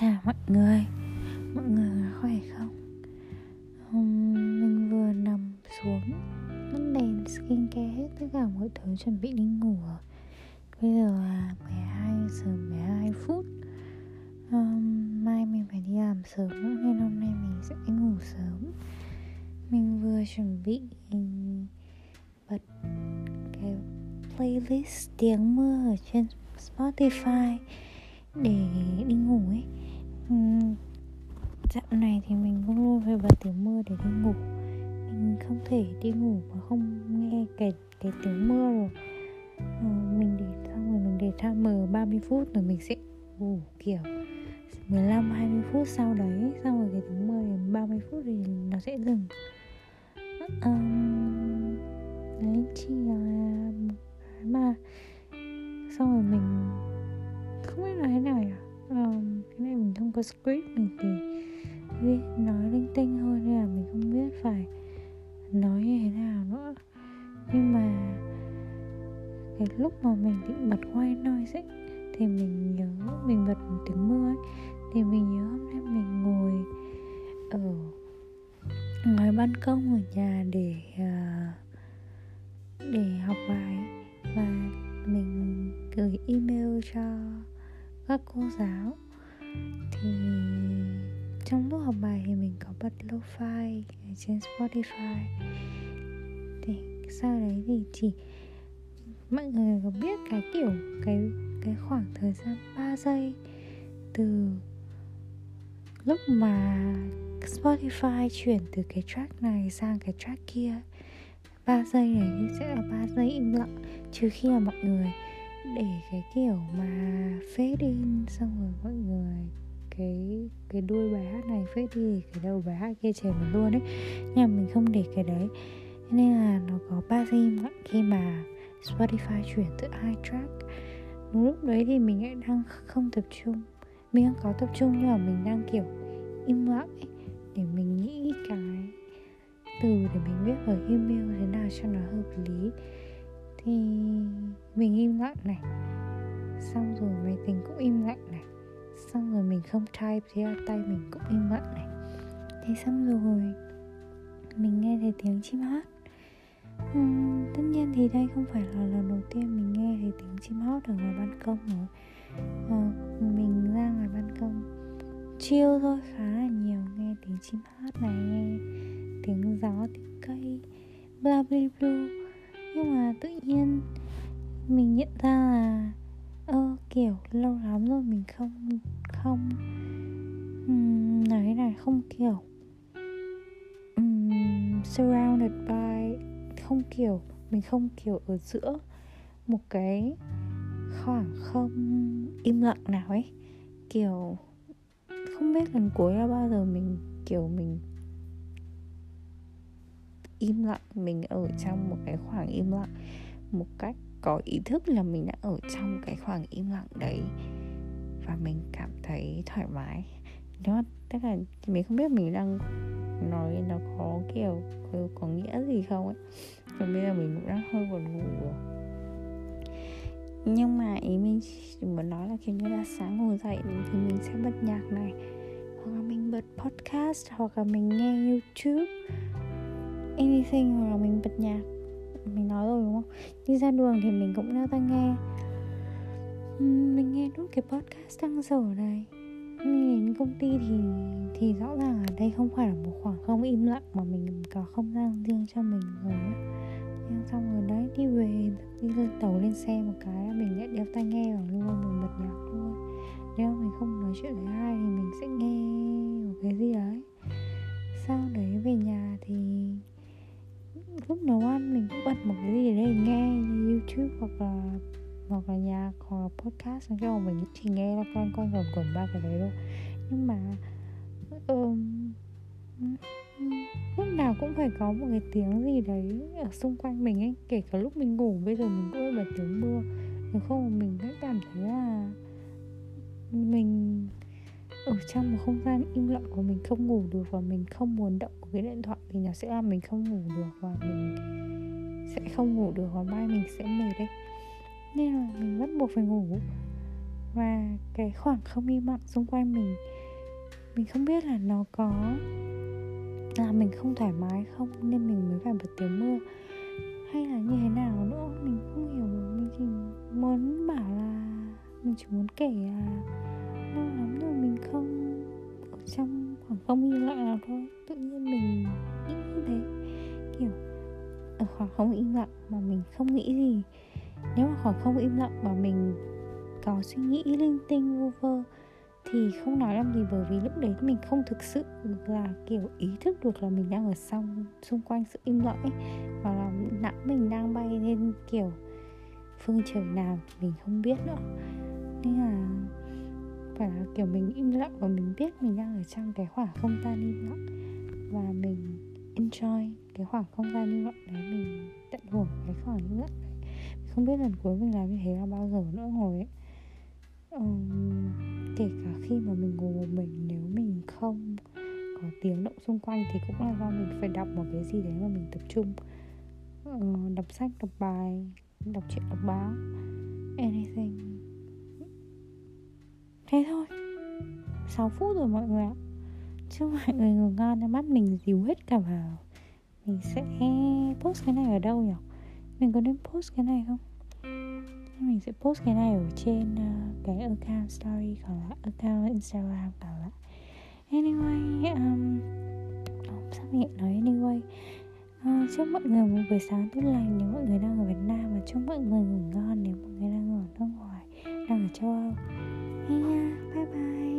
chào mọi người. Mọi người khỏe không? Um, mình vừa nằm xuống Tắt đèn skincare hết tất cả mọi thứ chuẩn bị đi ngủ. Bây giờ là 12 giờ 12 phút. Um, Mai mình phải đi làm sớm nữa Nên hôm nay mình sẽ ngủ sớm. Mình vừa chuẩn bị bật cái playlist tiếng mưa ở trên Spotify để dạo này thì mình cũng luôn phải bật tiếng mưa để đi ngủ. Mình không thể đi ngủ mà không nghe cái cái tiếng mưa rồi. Ừ, mình để xong rồi mình để timer 30 phút rồi mình sẽ ngủ kiểu 15 20 phút sau đấy xong rồi cái tiếng mưa thì 30 phút thì nó sẽ dừng. Um, đấy chỉ là mà xong rồi mình không biết nói thế nào nhỉ? Um, cái này mình không có script mình thì viết nói linh tinh thôi nên là mình không biết phải nói như thế nào nữa. Nhưng mà cái lúc mà mình định bật quay noise ấy, thì mình nhớ, mình bật tiếng mưa ấy, thì mình nhớ hôm nay mình ngồi ở ngoài ban công ở nhà để à, để học bài. Và mình gửi email cho các cô giáo. Thì trong lúc học bài thì mình có bật lo-fi ở trên Spotify. Thì sau đấy thì chỉ, mọi người có biết cái kiểu, cái cái khoảng thời gian 3 giây từ lúc mà Spotify chuyển từ cái track này sang cái track kia 3 giây này sẽ là 3 giây im lặng. Trừ khi là mọi người để cái kiểu mà fade in, xong rồi mọi người cái cái đuôi bài hát này phết đi, cái đầu bài hát kia chèn vào luôn ấy. Nhưng mà mình không để cái đấy. Nên là nó có ba giây lặng khi mà Spotify chuyển từ iTrack track lúc đấy thì mình lại đang không tập trung. Mình đang có tập trung nhưng mà mình đang, kiểu, im lặng ấy, Để mình nghĩ cái từ để mình viết vào email thế nào cho nó hợp lý. Thì mình im lặng này. Xong rồi máy tính cũng im lặng này xong rồi mình không type thì tay mình cũng im lặng này. Thế xong rồi mình nghe thấy tiếng chim hót. Uhm, tất nhiên thì đây không phải là lần đầu tiên mình nghe thấy tiếng chim hót ở ngoài ban công rồi. À, mình ra ngoài ban công chiêu thôi khá là nhiều nghe tiếng chim hót này nghe tiếng gió tiếng cây bla bla bla. Nhưng mà tự nhiên mình nhận ra là kiểu lâu lắm rồi mình không không um, nói là này không kiểu um, surrounded by không kiểu mình không kiểu ở giữa một cái khoảng không im lặng nào ấy. Kiểu không biết lần cuối là bao giờ mình kiểu mình im lặng mình ở trong một cái khoảng im lặng một cách có ý thức là mình đã ở trong cái khoảng im lặng đấy và mình cảm thấy thoải mái. Đó tức là mình không biết mình đang nói nó có kiểu có, có nghĩa gì không ấy. Và bây giờ mình cũng đang hơi buồn ngủ rồi. Nhưng mà ý mình muốn nói là kiểu như là sáng ngủ dậy thì mình sẽ bật nhạc này hoặc là mình bật podcast hoặc là mình nghe youtube anything hoặc là mình bật nhạc mình nói rồi đúng không? Đi ra đường thì mình cũng đeo tai nghe. Mình nghe nốt cái podcast đang dở này. Mình đến công ty thì thì rõ ràng là đây không phải là một khoảng không im lặng mà mình có không gian riêng cho mình rồi nhưng xong rồi đấy đi về đi lên tàu lên xe một cái mình lại đeo tai nghe vào luôn mình bật nhạc luôn. Nếu mình không nói chuyện với ai thì mình sẽ nghe một cái gì đấy. Sau đấy về nhà thì lúc nấu ăn mình cũng bật một cái gì đấy nghe như youtube hoặc là hoặc là nhạc hoặc là podcast cái mà mình chỉ nghe là con con gần quẩn ba cái đấy thôi. Nhưng mà um, lúc nào cũng phải có một cái tiếng gì đấy ở xung quanh mình ấy. Kể cả lúc mình ngủ bây giờ mình cũng bật tiếng mưa. Nếu không mình sẽ cảm thấy là mình ở trong một không gian im lặng của mình không ngủ được và mình không muốn động cái điện thoại thì nó sẽ làm mình không ngủ được và mình sẽ không ngủ được và mai mình sẽ mệt đấy. Nên là mình bắt buộc phải ngủ. Và cái khoảng không im lặng xung quanh mình mình không biết là nó có là mình không thoải mái không nên mình mới phải bật tiếng mưa hay là như thế nào nữa, mình không hiểu. Mình chỉ muốn bảo là, mình chỉ muốn kể là lâu lắm rồi mình không? Ở trong khoảng không im lặng nào thôi. Tự nhiên mình nghĩ như thế. Kiểu, ở khoảng không im lặng mà mình không nghĩ gì. Nếu mà khoảng không im lặng mà mình có suy nghĩ linh tinh vô vơ, thì không nói làm gì bởi vì lúc đấy mình không thực sự là kiểu ý thức được là mình đang ở xong xung quanh sự im lặng ấy và là não mình đang bay lên kiểu phương trời nào mình không biết nữa. Nên là phải là kiểu mình im lặng và mình biết mình đang ở trong cái khoảng không gian im lặng. Và mình enjoy cái khoảng không gian im lặng đấy mình tận hưởng cái khoảng im lặng mình không biết lần cuối mình làm như thế là bao giờ nữa rồi ấy. Um, kể cả khi mà mình ngồi một mình nếu mình không có tiếng động xung quanh thì cũng là do mình phải đọc một cái gì đấy mà mình tập trung. Uh, đọc sách đọc bài đọc truyện đọc báo. Anything thế thôi. 6 phút rồi mọi người ạ. Chứ mọi người ngủ ngon mắt mình dìu hết cả vào. Mình sẽ post cái này ở đâu nhỉ? Mình có nên post cái này không? Mình sẽ post cái này ở trên uh, cái account story còn là account instagram cả lại anyway um, oh, sao mình nói anyway? Uh, chúc mọi người một buổi sáng tốt lành nếu mọi người đang ở Việt Nam và chúc mọi người ngủ ngon nếu mọi người đang ở nước ngoài đang ở châu Âu. 哎呀，拜拜。